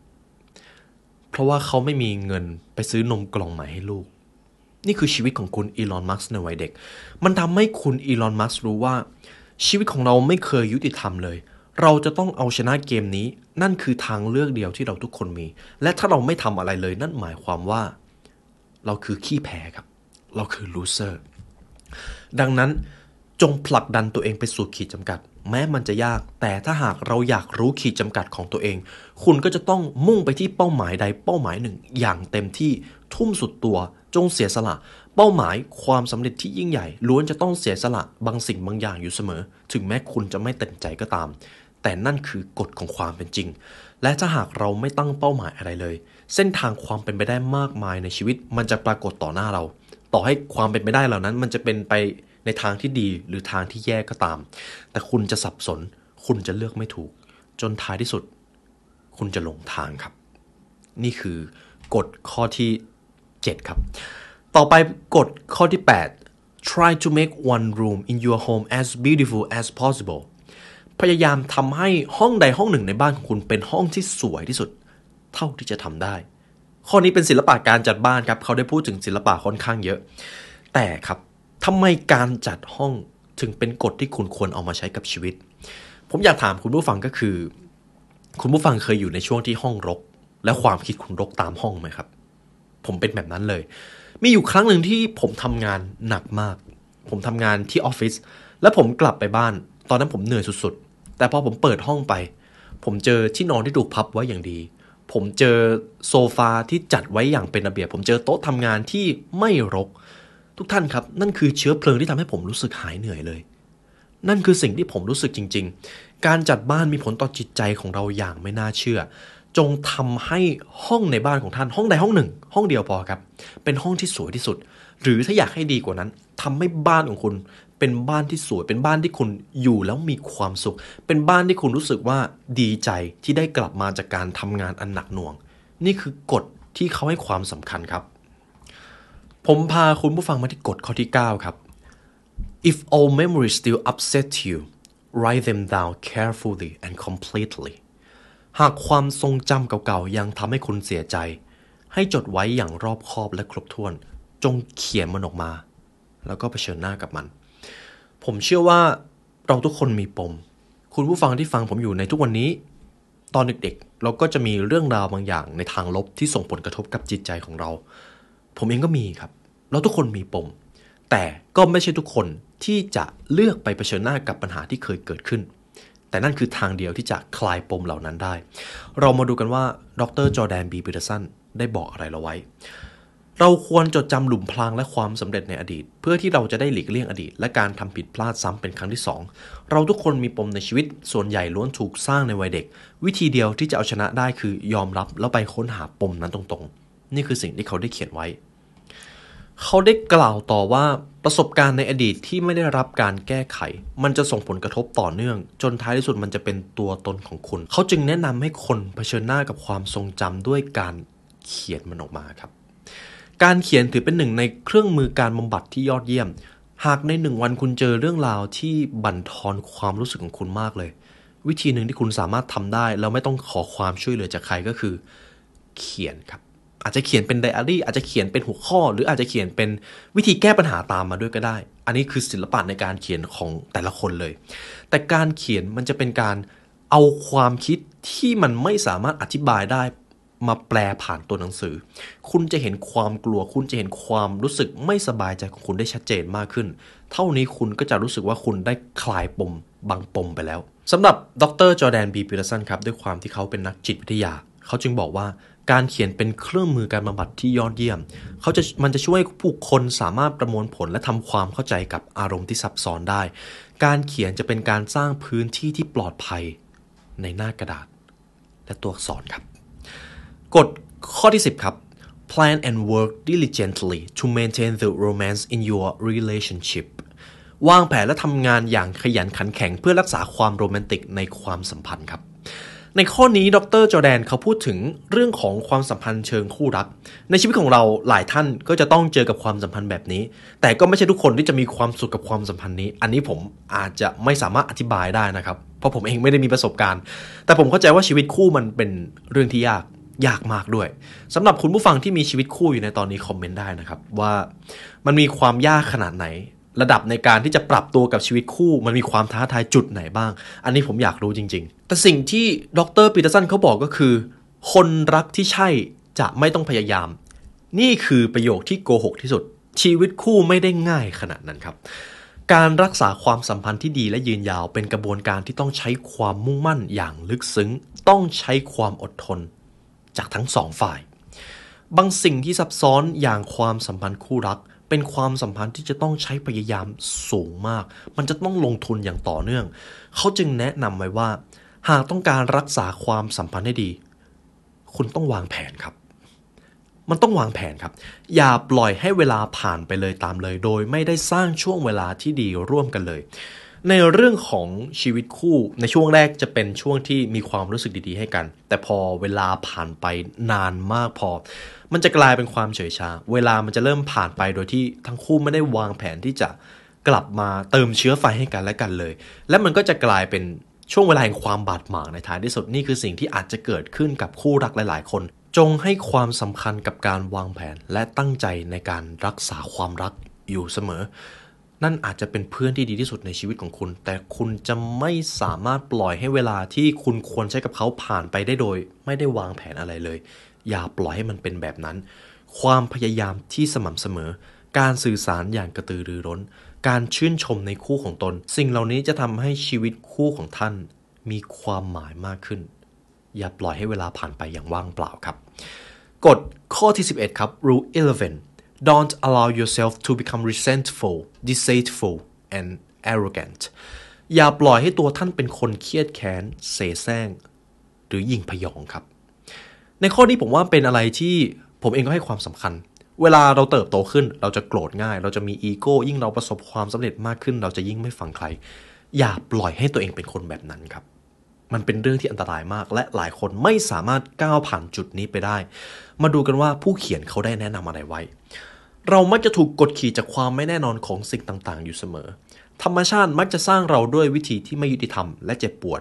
เพราะว่าเขาไม่มีเงินไปซื้อนมกล่องใหม่ให้ลูก นี่คือชีวิตของคุณอีลอนมัสในวัยเด็ก มันทำให้คุณอีลอนมัสรู้ว่า ชีวิตของเราไม่เคยยุติธรรมเลย เราจะต้องเอาชนะเกมนี้ นั่นคือทางเลือกเดียวที่เราทุกคนมี และถ้าเราไม่ทำอะไรเลย นั่นหมายความว่า เราคือขี้แพ้ครับ เราคือ loser ดังนั้นจงผลักดันตัวเองไปสู่ขีดจำกัด แม้มันจะยาก แต่ถ้าหากเราอยากรู้ขีดจำกัดของตัวเอง คุณก็จะต้องมุ่งไปที่เป้าหมายใดเป้าหมายหนึ่ง อย่างเต็มที่ทุ่มสุดตัว จงเสียสละ เป้าหมายความสำเร็จที่ยิ่งใหญ่ล้วนจะต้องเสียสละบางสิ่งบางอย่างอยู่เสมอ ถึงแม้คุณจะไม่เต็มใจก็ตาม แต่นั่นคือกฎของความเป็นจริง และถ้าหากเราไม่ตั้งเป้าหมายอะไรเลย เส้นทางความเป็นไปได้มากมายในชีวิต มันจะปรากฏต่อหน้าเรา ต่อให้ความเป็นไปได้เหล่านั้น มันจะเป็นไป ในทางที่ดีหรือทางที่แย่ก็ตาม แต่คุณจะสับสน คุณจะเลือกไม่ถูก จนท้ายที่สุด คุณจะหลงทางครับ นี่คือกฎข้อที่ 7 ครับ ต่อไปกฎข้อที่ 8 try to make one room in your home as beautiful as possible พยายามทำให้ห้องใดห้องหนึ่งในบ้านของคุณเป็นห้องที่สวยที่สุด เท่าที่จะทำได้ ข้อนี้เป็นศิลปะการจัดบ้านครับ เขาได้พูดถึงศิลปะค่อนข้างเยอะ แต่ครับ ทำไมการจัดห้องถึงเป็นกฎที่คุณควรเอามาใช้กับชีวิต ผมอยากถามคุณผู้ฟังก็คือ คุณผู้ฟังเคยอยู่ในช่วงที่ห้องรก และความคิดคุณรกตามห้องไหมครับ ผมเป็นแบบนั้นเลย มีอยู่ครั้งหนึ่งที่ผมทำงานหนักมาก ผมทำงานที่ออฟฟิศแล้วผมกลับไปบ้าน ตอนนั้นผมเหนื่อยสุดๆ แต่พอผมเปิดห้องไป ผมเจอที่นอนที่ถูกพับไว้อย่างดี ผมเจอโซฟาที่จัดไว้อย่างเป็นระเบียบ ผมเจอโต๊ะทำงานที่ไม่รก ทุกท่านครับ นั่นคือเชื้อเพลิงที่ทำให้ผมรู้สึกหายเหนื่อยเลย นั่นคือสิ่งที่ผมรู้สึกจริง ๆ การจัดบ้านมีผลต่อจิตใจของเราอย่างไม่น่าเชื่อ จงทำให้ห้องในบ้านของท่านห้องใดห้องหนึ่ง ห้องเดียวพอครับ เป็นห้องที่สวยที่สุด หรือถ้าอยากให้ดีกว่านั้นทำให้บ้านของคุณ เป็นบ้านที่สวย เป็นบ้านที่คุณอยู่แล้วมีความสุข เป็นบ้านที่คุณรู้สึกว่าดีใจที่ได้กลับมาจากการทำงานอันหนักหน่วง นี่คือกฎที่เขาให้ความสำคัญครับ ผมพาคุณผู้ฟังมาที่กฎข้อที่ 9 ครับ If all memories still upset you, write them down carefully and completely. หากความทรงจำเก่าๆ ยังทำให้คุณเสียใจ ให้จดไว้อย่างรอบคอบและครบถ้วน จงเขียนมันออกมา แล้วก็เผชิญหน้ากับมัน ผมเชื่อว่าเราทุกคนมีปม คุณผู้ฟังที่ฟังผมอยู่ในทุกวันนี้ ตอนเด็กๆ เราก็จะมีเรื่องราวบางอย่างในทางลบที่ส่งผลกระทบกับจิตใจของเรา ผมเองก็มีครับ เราทุกคนมีปม แต่ก็ไม่ใช่ทุกคนที่จะเลือกไปเผชิญหน้ากับปัญหาที่เคยเกิดขึ้น แต่นั่นคือทางเดียวที่จะคลายปมเหล่านั้นได้ เรามาดูกันว่าดรจอแดนบีปีเตอร์สันได้บอกอะไรเราไว้ เราควรจดจำหลุมพรางและความสำเร็จในอดีต เพื่อที่เราจะได้หลีกเลี่ยงอดีต และการทำผิดพลาดซ้ำเป็นครั้งที่สองเราทุกคนมีปมในชีวิต ส่วนใหญ่ล้วนถูกสร้างในวัยเด็ก วิธีเดียวที่จะเอาชนะได้คือยอมรับแล้วไปค้นหาปมนั้นตรงๆ นี่คือสิ่งที่เขาได้เขียนไว้ เขาได้กล่าวต่อว่าประสบการณ์ในอดีตที่ไม่ได้รับการแก้ไข มันจะส่งผลกระทบต่อเนื่อง จนท้ายที่สุดมันจะเป็นตัวตนของคุณ เขาจึงแนะนำให้คนเผชิญหน้ากับความทรงจำด้วยการเขียนมันออกมาครับ การเขียนถือเป็นหนึ่งในเครื่องมือการบำบัดที่ยอดเยี่ยม หากในหนึ่งวันคุณเจอเรื่องราวที่บั่นทอนความรู้สึกของคุณมากเลย วิธีหนึ่งที่คุณสามารถทำได้แล้วไม่ต้องขอความช่วยเหลือจากใครก็คือ เขียนครับ อาจจะเขียนเป็นไดอารี่ อาจจะเขียนเป็นหัวข้อ หรืออาจจะเขียนเป็นวิธีแก้ปัญหาตามมาด้วยก็ได้ อันนี้คือศิลปะในการเขียนของแต่ละคนเลย แต่การเขียนมันจะเป็นการเอาความคิดที่มันไม่สามารถอธิบายได้มาแปลผ่านตัวหนังสือ คุณจะเห็นความกลัว คุณจะเห็นความรู้สึกไม่สบายใจของคุณได้ชัดเจนมากขึ้น เท่านี้คุณก็จะรู้สึกว่าคุณได้คลายปมบางปมไปแล้วสำหรับดรจอแดนบีปิลสันครับด้วยความที่เขาเป็นนักจิตวิทยา เขาจึงบอกว่า การเขียนเป็นเครื่องมือการบำบัดที่ยอดเยี่ยม เขาจะมันจะช่วยผู้คนสามารถประมวลผลและทำความเข้าใจกับอารมณ์ที่ซับซ้อนได้ การเขียนจะเป็นการสร้างพื้นที่ที่ปลอดภัยในหน้ากระดาษ และตัวอักษรครับ กฎข้อที่ 10 ครับ plan and work diligently to maintain the romance in your relationship วางแผนและทำงานอย่างขยันขันแข็งเพื่อรักษาความโรแมนติกในความสัมพันธ์ครับ ในข้อนี้ดรจอแดนเขาพูดถึงเรื่องของความสัมพันธ์เชิงคู่รัก ในชีวิตของเราหลายท่านก็จะต้องเจอกับความสัมพันธ์แบบนี้ แต่ก็ไม่ใช่ทุกคนที่จะมีความสุขกับความสัมพันธ์นี้ อันนี้ผมอาจจะไม่สามารถอธิบายได้นะครับ เพราะผมเองไม่ได้มีประสบการณ์ แต่ผมเข้าใจว่าชีวิตคู่มันเป็นเรื่องที่ยากยากมากด้วยสำหรับคุณผู้ฟังที่มีชีวิตคู่อยู่ในตอนนี้คอมเมนต์ได้นะครับ ว่ามันมีความยากขนาดไหน ระดับในการที่จะปรับตัวกับชีวิตคู่มันมีความท้าทายจุดไหนบ้าง อันนี้ผมอยากรู้จริง ๆ แต่สิ่งที่ดรปีเตอร์สันเขาบอกก็คือ คนรักที่ใช่จะไม่ต้องพยายาม นี่คือประโยคที่โกหกที่สุด ชีวิตคู่ไม่ได้ง่ายขนาดนั้นครับ การรักษาความสัมพันธ์ที่ดีและยืนยาวเป็นกระบวนการที่ต้องใช้ความมุ่งมั่นอย่างลึกซึ้ง ต้องใช้ความอดทน จากทั้งสองฝ่าย บางสิ่งที่ซับซ้อนอย่างความสัมพันธ์คู่รัก เป็นความสัมพันธ์ที่จะต้องใช้พยายามสูงมาก มันจะต้องลงทุนอย่างต่อเนื่อง เขาจึงแนะนำไว้ว่า หากต้องการรักษาความสัมพันธ์ให้ดี คุณต้องวางแผนครับ มันต้องวางแผนครับ อย่าปล่อยให้เวลาผ่านไปเลยตามเลย โดยไม่ได้สร้างช่วงเวลาที่ดีร่วมกันเลย ในเรื่องของชีวิตคู่ในช่วงแรกจะเป็นช่วงที่มีความรู้สึกดีๆให้กัน แต่พอเวลาผ่านไปนานมากพอ มันจะกลายเป็นความเฉยชา เวลามันจะเริ่มผ่านไปโดยที่ทั้งคู่ไม่ได้วางแผนที่จะกลับมาเติมเชื้อไฟให้กันและกันเลย และมันก็จะกลายเป็นช่วงเวลาแห่งความบาดหมางในท้ายที่สุดนี่คือสิ่งที่อาจจะเกิดขึ้นกับคู่รักหลาย ๆ คน จงให้ความสำคัญกับการวางแผนและตั้งใจในการรักษาความรักอยู่เสมอ นั่นอาจจะเป็นเพื่อนที่ดีที่สุดในชีวิตของคุณ แต่คุณจะไม่สามารถปล่อยให้เวลาที่คุณควรใช้กับเขาผ่านไปได้โดย ไม่ได้วางแผนอะไรเลย อย่าปล่อยให้มันเป็นแบบนั้น ความพยายามที่สม่ำเสมอ การสื่อสารอย่างกระตือรือร้น การชื่นชมในคู่ของตน สิ่งเหล่านี้จะทำให้ชีวิตคู่ของท่าน มีความหมายมากขึ้น อย่าปล่อยให้เวลาผ่านไปอย่างว่างเปล่าครับกฎข้อที่ 11 ครับ rule 11 don't allow yourself to become resentful deceitful and arrogant อย่าปล่อยให้ตัวท่านเป็นคนเครียดแค้น เสแสร้ง หรือยิงพยองครับ ในข้อนี้ผมว่าเป็นอะไรที่ผมเองก็ให้ความสำคัญ เวลาเราเติบโตขึ้น เราจะโกรธง่าย เราจะมีอีโก้ ยิ่งเราประสบความสำเร็จมากขึ้น เราจะยิ่งไม่ฟังใคร อย่าปล่อยให้ตัวเองเป็นคนแบบนั้นครับมันเป็นเรื่องที่อันตรายมาก และหลายคนไม่สามารถก้าวผ่านจุดนี้ไปได้ มาดูกันว่าผู้เขียนเขาได้แนะนำอะไรไว้ เรามักจะถูกกดขี่จากความไม่แน่นอนของสิ่งต่างๆ อยู่เสมอ ธรรมชาติมักจะสร้างเราด้วยวิธีที่ไม่ยุติธรรมและเจ็บปวด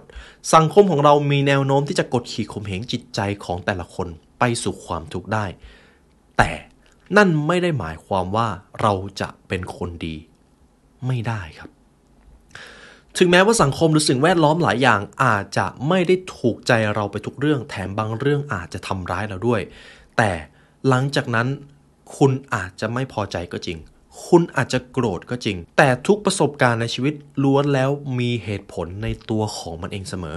สังคมของเรามีแนวโน้มที่จะกดขี่ข่มเหงจิตใจของแต่ละคนไปสู่ความทุกข์ได้ แต่นั่นไม่ได้หมายความว่าเราจะเป็นคนดี ไม่ได้ครับ ถึงแม้ว่าสังคมหรือสิ่งแวดล้อมหลายอย่างอาจจะไม่ได้ถูกใจเราไปทุกเรื่อง แถมบางเรื่องอาจจะทำร้ายเราด้วย แต่หลังจากนั้น คุณอาจจะไม่พอใจก็จริง คุณอาจจะโกรธก็จริง แต่ทุกประสบการณ์ในชีวิตล้วนแล้วมีเหตุผลในตัวของมันเองเสมอ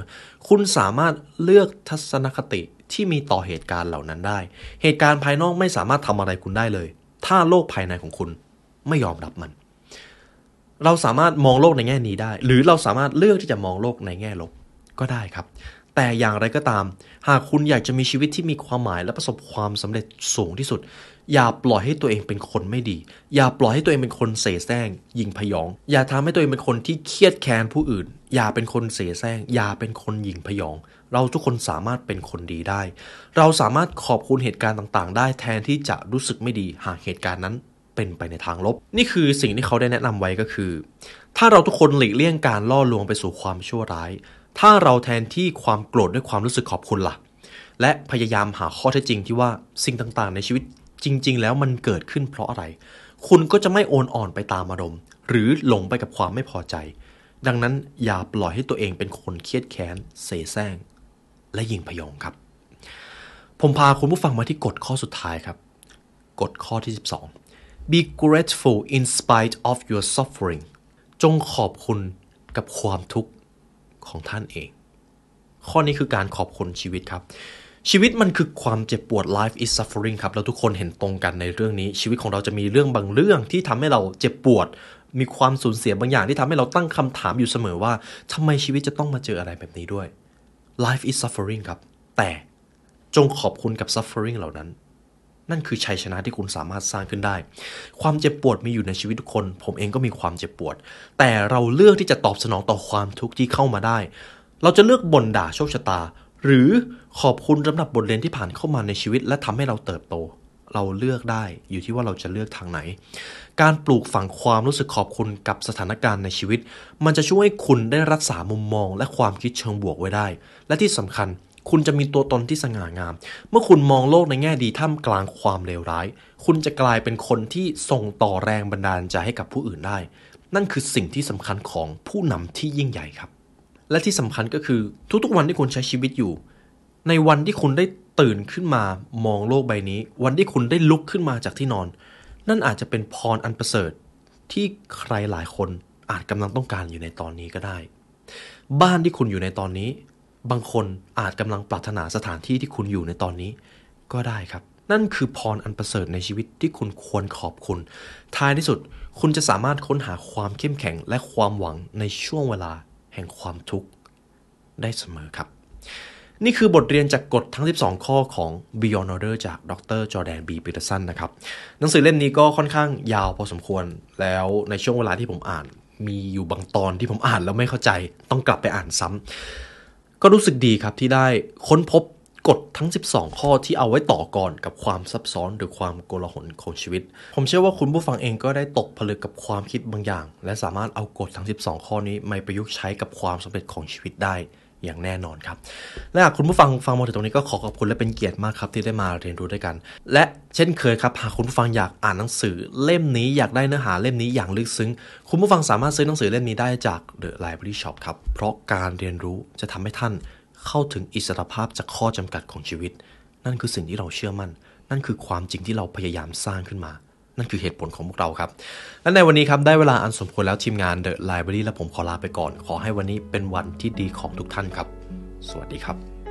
คุณสามารถเลือกทัศนคติที่มีต่อเหตุการณ์เหล่านั้นได้ เหตุการณ์ภายนอกไม่สามารถทำอะไรคุณได้เลย ถ้าโลกภายในของคุณไม่ยอมรับมัน เราสามารถมองโลกในแง่นี้ได้ หรือเราสามารถเลือกที่จะมองโลกในแง่ลบก็ได้ครับ แต่อย่างไรก็ตาม หากคุณอยากจะมีชีวิตที่มีความหมายและประสบความสำเร็จสูงที่สุด อย่าปล่อยให้ตัวเองเป็นคนไม่ดี อย่าปล่อยให้ตัวเองเป็นคนเสแสร้ง ยิงพยอง อย่าทำให้ตัวเองเป็นคนที่เครียดแค้นผู้อื่น อย่าเป็นคนเสแสร้ง อย่าเป็นคนยิงพยอง เราทุกคนสามารถเป็นคนดีได้ เราสามารถขอบคุณเหตุการณ์ต่างๆ ได้แทนที่จะรู้สึกไม่ดีหากเหตุการณ์นั้นเป็นไปในทางลบ นี่คือสิ่งที่เขาได้แนะนำไว้ก็คือ ถ้าเราทุกคนหลีกเลี่ยงการล่อลวงไปสู่ความชั่วร้าย ถ้าเราแทนที่ความโกรธด้วยความรู้สึกขอบคุณล่ะ และพยายามหาข้อเท็จจริงที่ว่าสิ่งต่างๆ ในชีวิต จริง ๆ แล้วมันเกิดขึ้นเพราะอะไร คุณก็จะไม่โอนอ่อนไปตามอารมณ์ หรือหลงไปกับความไม่พอใจ ดังนั้นอย่าปล่อยให้ตัวเองเป็นคนเครียดแค้นเสแสร้ง และยิงพยองครับ ผมพาคุณผู้ฟังมาที่กฎข้อสุดท้ายครับ กฎข้อที่ 12 be grateful in spite of your suffering จงขอบคุณกับความทุกข์ของท่านเอง ข้อนี้คือการขอบคุณชีวิตครับ ชีวิตมันคือความเจ็บปวด life is suffering ครับ แล้วทุกคนเห็นตรงกันในเรื่องนี้ ชีวิตของเราจะมีเรื่องบางเรื่องที่ทำให้เราเจ็บปวด มีความสูญเสียบางอย่างที่ทำให้เราตั้งคำถามอยู่เสมอว่าทำไมชีวิตจะต้องมาเจออะไรแบบนี้ด้วย life is suffering ครับ แต่จงขอบคุณกับ suffering เหล่านั้น นั่นคือชัยชนะที่คุณสามารถสร้างขึ้นได้ ความเจ็บปวดมีอยู่ในชีวิตทุกคน ผมเองก็มีความเจ็บปวด แต่เราเลือกที่จะตอบสนองต่อความทุกข์ที่เข้ามาได้ เราจะเลือกบ่นด่าโชคชะตา หรือ ขอบคุณสำหรับบทเรียนที่ผ่านเข้ามาในชีวิต และทำให้เราเติบโต เราเลือกได้อยู่ที่ว่าเราจะเลือกทางไหน การปลูกฝังความรู้สึกขอบคุณกับสถานการณ์ในชีวิต มันจะช่วยให้คุณได้รักษามุมมอง และความคิดเชิงบวกไว้ได้ และที่สำคัญคุณจะมีตัวตนที่สง่างาม เมื่อคุณมองโลกในแง่ดีท่ามกลางความเลวร้าย คุณจะกลายเป็นคนที่ส่งต่อแรงบันดาลใจให้กับผู้อื่นได้ นั่นคือสิ่งที่สำคัญของผู้นำที่ยิ่งใหญ่ครับ และที่สำคัญก็คือทุกๆวันที่คุณใช้ชีวิตอยู่ ในวันที่คุณได้ตื่นขึ้นมามองโลกใบนี้ วันที่คุณได้ลุกขึ้นมาจากที่นอน นั่นอาจจะเป็นพรอันประเสริฐที่ใครหลายคนอาจกำลังต้องการอยู่ในตอนนี้ก็ได้ บ้านที่คุณอยู่ในตอนนี้ บางคนอาจกำลังปรารถนาสถานที่ที่คุณอยู่ในตอนนี้ก็ได้ครับ นั่นคือพรอันประเสริฐในชีวิตที่คุณควรขอบคุณ ท้ายที่สุดคุณจะสามารถค้นหาความเข้มแข็งและความหวังในช่วงเวลาแห่งความทุกข์ได้เสมอครับ นี่คือบทเรียนจากกฎทั้ง 12 ข้อของ Beyond Order จากดรจอแดนบีปีเตอร์สันนะครับ หนังสือเล่มนี้ก็ค่อนข้างยาวพอสมควร แล้วในช่วงเวลาที่ผมอ่าน มีอยู่บางตอนที่ผมอ่านแล้วไม่เข้าใจ ต้องกลับไปอ่านซ้ำ ก็รู้สึกดีครับที่ได้ค้นพบกฎทั้ง 12 ข้อที่เอาไว้ต่อก่อนกับความซับซ้อนหรือความโกลาหลของชีวิต ผมเชื่อว่าคุณผู้ฟังเองก็ได้ตกผลึกกับความคิดบางอย่าง และสามารถเอากฎทั้ง 12 ข้อนี้มาประยุกต์ใช้กับความสำเร็จของชีวิตได้ อย่างแน่นอนครับ และหากคุณผู้ฟังฟังมาถึงตรงนี้ก็ขอขอบคุณและเป็นเกียรติมากครับที่ได้มาเรียนรู้ด้วยกัน และเช่นเคยครับหากคุณผู้ฟังอยากอ่านหนังสือเล่มนี้อยากได้เนื้อหาเล่มนี้อย่างลึกซึ้ง คุณผู้ฟังสามารถซื้อหนังสือเล่มนี้ได้จาก The Library Shop ครับเพราะการเรียนรู้จะทำให้ท่านเข้าถึงอิสรภาพจากข้อจำกัดของชีวิต นั่นคือสิ่งที่เราเชื่อมั่น นั่นคือความจริงที่เราพยายามสร้างขึ้นมา นั่นคือเหตุผลของพวกเราครับ และในวันนี้ครับได้เวลาอันสมควรแล้วทีมงานเดอะไลบรารีและผมขอลาไปก่อน ขอให้วันนี้เป็นวันที่ดีของทุกท่านครับ สวัสดีครับ